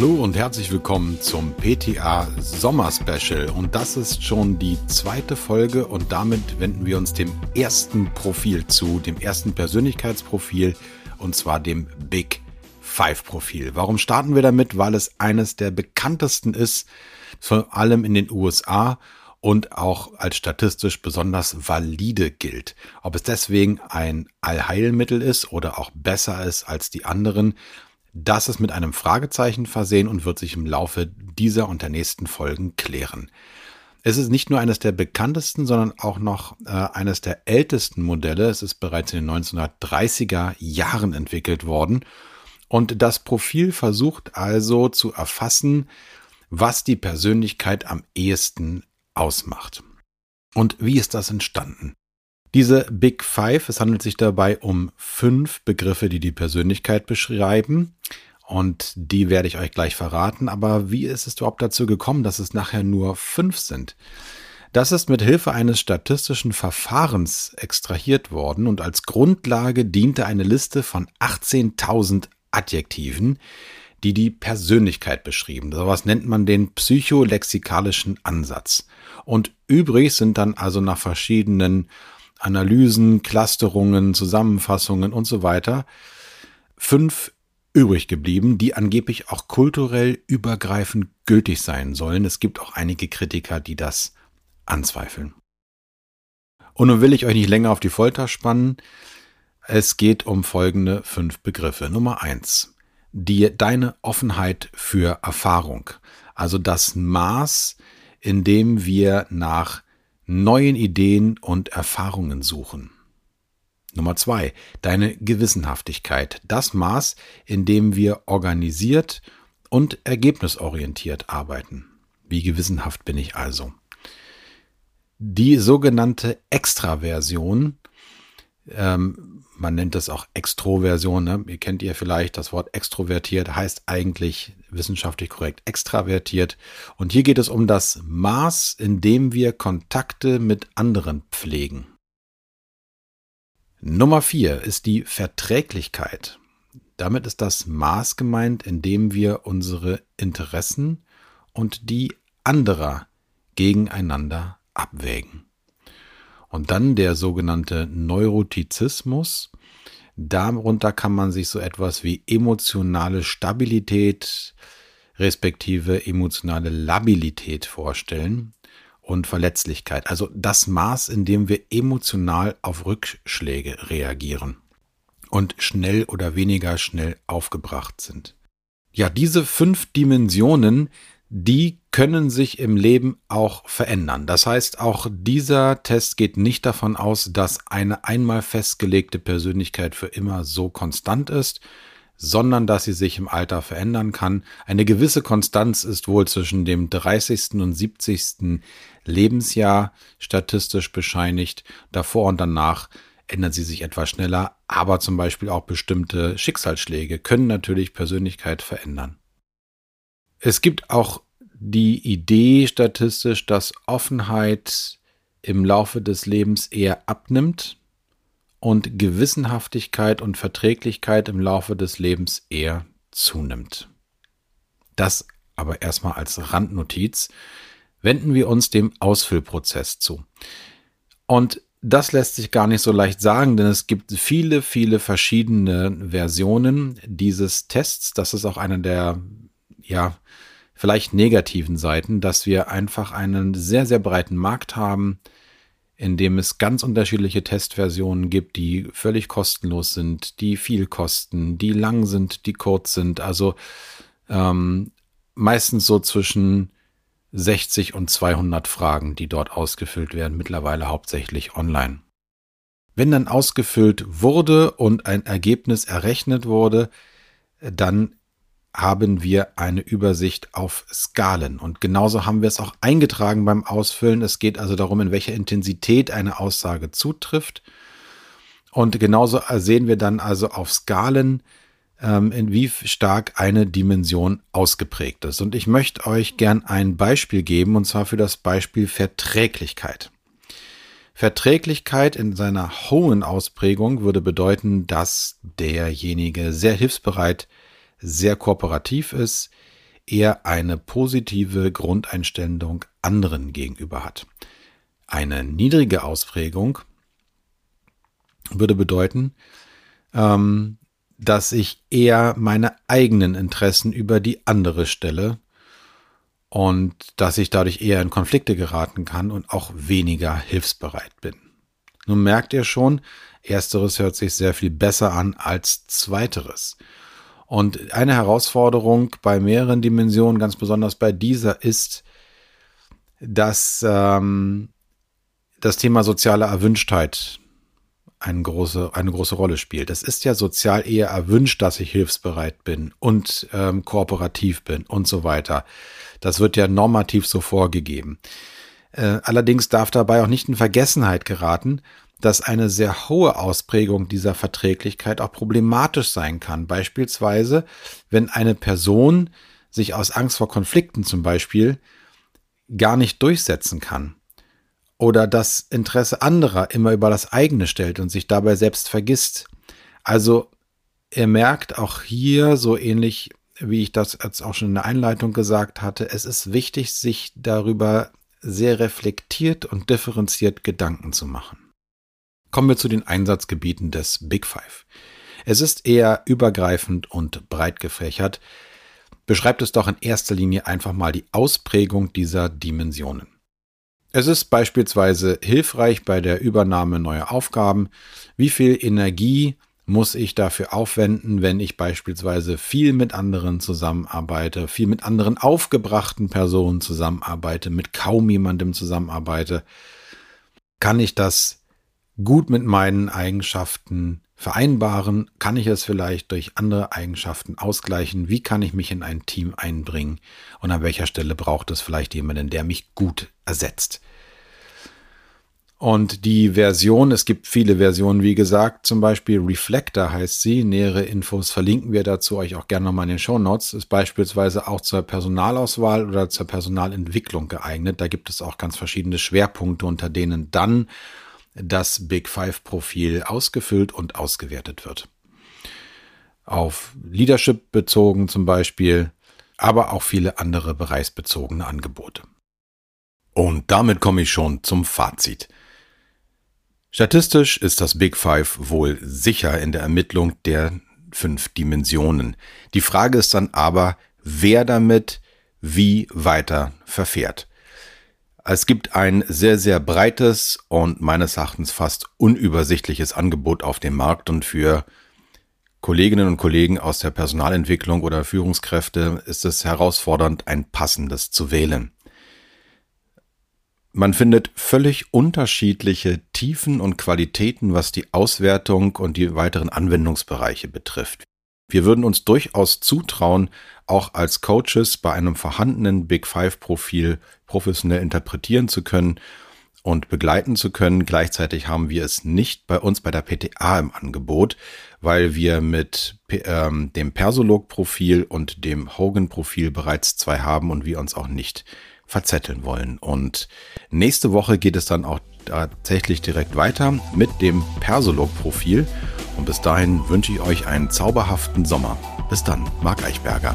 Hallo und herzlich willkommen zum PTA Sommer Special. Und das ist schon die zweite Folge und damit wenden wir uns dem ersten Profil zu, dem ersten Persönlichkeitsprofil und zwar dem Big Five Profil. Warum starten wir damit? Weil es eines der bekanntesten ist, vor allem in den USA und auch als statistisch besonders valide gilt. Ob es deswegen ein Allheilmittel ist oder auch besser ist als die anderen, das ist mit einem Fragezeichen versehen und wird sich im Laufe dieser und der nächsten Folgen klären. Es ist nicht nur eines der bekanntesten, sondern auch noch äh, eines der ältesten Modelle. Es ist bereits in den 1930er Jahren entwickelt worden. Und das Profil versucht also zu erfassen, was die Persönlichkeit am ehesten ausmacht. Und wie ist das entstanden? Diese Big Five, es handelt sich dabei um fünf Begriffe, die die Persönlichkeit beschreiben. Und die werde ich euch gleich verraten. Aber wie ist es überhaupt dazu gekommen, dass es nachher nur fünf sind? Das ist mit Hilfe eines statistischen Verfahrens extrahiert worden und als Grundlage diente eine Liste von 18.000 Adjektiven, die die Persönlichkeit beschrieben. Sowas nennt man den psycholexikalischen Ansatz. Und übrig sind dann also nach verschiedenen Analysen, Clusterungen, Zusammenfassungen und so weiter fünf übrig geblieben, die angeblich auch kulturell übergreifend gültig sein sollen. Es gibt auch einige Kritiker, die das anzweifeln. Und nun will ich euch nicht länger auf die Folter spannen. Es geht um folgende fünf Begriffe. Nummer eins. Die, deine Offenheit für Erfahrung. Also das Maß, in dem wir nach neuen Ideen und Erfahrungen suchen. Nummer zwei, deine Gewissenhaftigkeit, das Maß, in dem wir organisiert und ergebnisorientiert arbeiten. Wie gewissenhaft bin ich also? Die sogenannte Extraversion, ähm, man nennt es auch Extroversion, ne? ihr kennt ihr vielleicht das Wort extrovertiert, heißt eigentlich wissenschaftlich korrekt extravertiert. Und hier geht es um das Maß, in dem wir Kontakte mit anderen pflegen. Nummer vier ist die Verträglichkeit. Damit ist das Maß gemeint, in dem wir unsere Interessen und die anderer gegeneinander abwägen. Und dann der sogenannte Neurotizismus. Darunter kann man sich so etwas wie emotionale Stabilität respektive emotionale Labilität vorstellen und Verletzlichkeit. Also das Maß, in dem wir emotional auf Rückschläge reagieren und schnell oder weniger schnell aufgebracht sind. Ja, diese fünf Dimensionen, die können sich im Leben auch verändern. Das heißt, auch dieser Test geht nicht davon aus, dass eine einmal festgelegte Persönlichkeit für immer so konstant ist, sondern dass sie sich im Alter verändern kann. Eine gewisse Konstanz ist wohl zwischen dem 30. und 70. Lebensjahr statistisch bescheinigt. Davor und danach ändern sie sich etwas schneller, aber zum Beispiel auch bestimmte Schicksalsschläge können natürlich Persönlichkeit verändern. Es gibt auch die Idee statistisch, dass Offenheit im Laufe des Lebens eher abnimmt und Gewissenhaftigkeit und Verträglichkeit im Laufe des Lebens eher zunimmt. Das aber erstmal als Randnotiz. Wenden wir uns dem Ausfüllprozess zu. Und das lässt sich gar nicht so leicht sagen, denn es gibt viele, viele verschiedene Versionen dieses Tests. Das ist auch einer der, ja, vielleicht negativen Seiten, dass wir einfach einen sehr, sehr breiten Markt haben, in dem es ganz unterschiedliche Testversionen gibt, die völlig kostenlos sind, die viel kosten, die lang sind, die kurz sind. Also ähm, meistens so zwischen 60 und 200 Fragen, die dort ausgefüllt werden, mittlerweile hauptsächlich online. Wenn dann ausgefüllt wurde und ein Ergebnis errechnet wurde, dann haben wir eine Übersicht auf Skalen. Und genauso haben wir es auch eingetragen beim Ausfüllen. Es geht also darum, in welcher Intensität eine Aussage zutrifft. Und genauso sehen wir dann also auf Skalen, ähm, in wie stark eine Dimension ausgeprägt ist. Und ich möchte euch gern ein Beispiel geben, und zwar für das Beispiel Verträglichkeit. Verträglichkeit in seiner hohen Ausprägung würde bedeuten, dass derjenige sehr hilfsbereit sehr kooperativ ist, er eine positive Grundeinstellung anderen gegenüber hat. Eine niedrige Ausprägung würde bedeuten, ähm, dass ich eher meine eigenen Interessen über die andere stelle und dass ich dadurch eher in Konflikte geraten kann und auch weniger hilfsbereit bin. Nun merkt ihr schon, ersteres hört sich sehr viel besser an als zweiteres. Und eine Herausforderung bei mehreren Dimensionen, ganz besonders bei dieser, ist, dass ähm, das Thema soziale Erwünschtheit eine große, eine große Rolle spielt. Es ist ja sozial eher erwünscht, dass ich hilfsbereit bin und ähm, kooperativ bin und so weiter. Das wird ja normativ so vorgegeben. Äh, allerdings darf dabei auch nicht in Vergessenheit geraten, dass eine sehr hohe Ausprägung dieser Verträglichkeit auch problematisch sein kann. Beispielsweise, wenn eine Person sich aus Angst vor Konflikten zum Beispiel gar nicht durchsetzen kann oder das Interesse anderer immer über das eigene stellt und sich dabei selbst vergisst. Also er merkt auch hier so ähnlich wie ich das jetzt auch schon in der Einleitung gesagt hatte, es ist wichtig, sich darüber sehr reflektiert und differenziert Gedanken zu machen. Kommen wir zu den Einsatzgebieten des Big Five. Es ist eher übergreifend und breit gefächert, beschreibt es doch in erster Linie einfach mal die Ausprägung dieser Dimensionen. Es ist beispielsweise hilfreich bei der Übernahme neuer Aufgaben, wie viel Energie muss ich dafür aufwenden, wenn ich beispielsweise viel mit anderen zusammenarbeite, viel mit anderen aufgebrachten Personen zusammenarbeite, mit kaum jemandem zusammenarbeite, kann ich das gut mit meinen Eigenschaften vereinbaren? Kann ich es vielleicht durch andere Eigenschaften ausgleichen? Wie kann ich mich in ein Team einbringen? Und an welcher Stelle braucht es vielleicht jemanden, der mich gut ersetzt? Und die Version, es gibt viele Versionen, wie gesagt, zum Beispiel Reflector heißt sie. Nähere Infos verlinken wir dazu euch auch gerne nochmal in den Show Notes. Ist beispielsweise auch zur Personalauswahl oder zur Personalentwicklung geeignet. Da gibt es auch ganz verschiedene Schwerpunkte, unter denen dann das Big Five Profil ausgefüllt und ausgewertet wird. Auf Leadership bezogen zum Beispiel, aber auch viele andere bereichsbezogene Angebote. Und damit komme ich schon zum Fazit. Statistisch ist das Big Five wohl sicher in der Ermittlung der fünf Dimensionen. Die Frage ist dann aber, wer damit wie weiter verfährt. Es gibt ein sehr, sehr breites und meines Erachtens fast unübersichtliches Angebot auf dem Markt und für Kolleginnen und Kollegen aus der Personalentwicklung oder Führungskräfte ist es herausfordernd, ein passendes zu wählen. Man findet völlig unterschiedliche Tiefen und Qualitäten, was die Auswertung und die weiteren Anwendungsbereiche betrifft. Wir würden uns durchaus zutrauen, auch als Coaches bei einem vorhandenen Big Five Profil professionell interpretieren zu können und begleiten zu können. Gleichzeitig haben wir es nicht bei uns bei der PTA im Angebot, weil wir mit ähm, dem Persolog-Profil und dem Hogan-Profil bereits zwei haben und wir uns auch nicht verzetteln wollen. Und nächste Woche geht es dann auch tatsächlich direkt weiter mit dem Persolog-Profil. Und bis dahin wünsche ich euch einen zauberhaften Sommer. Bis dann, Marc Eichberger.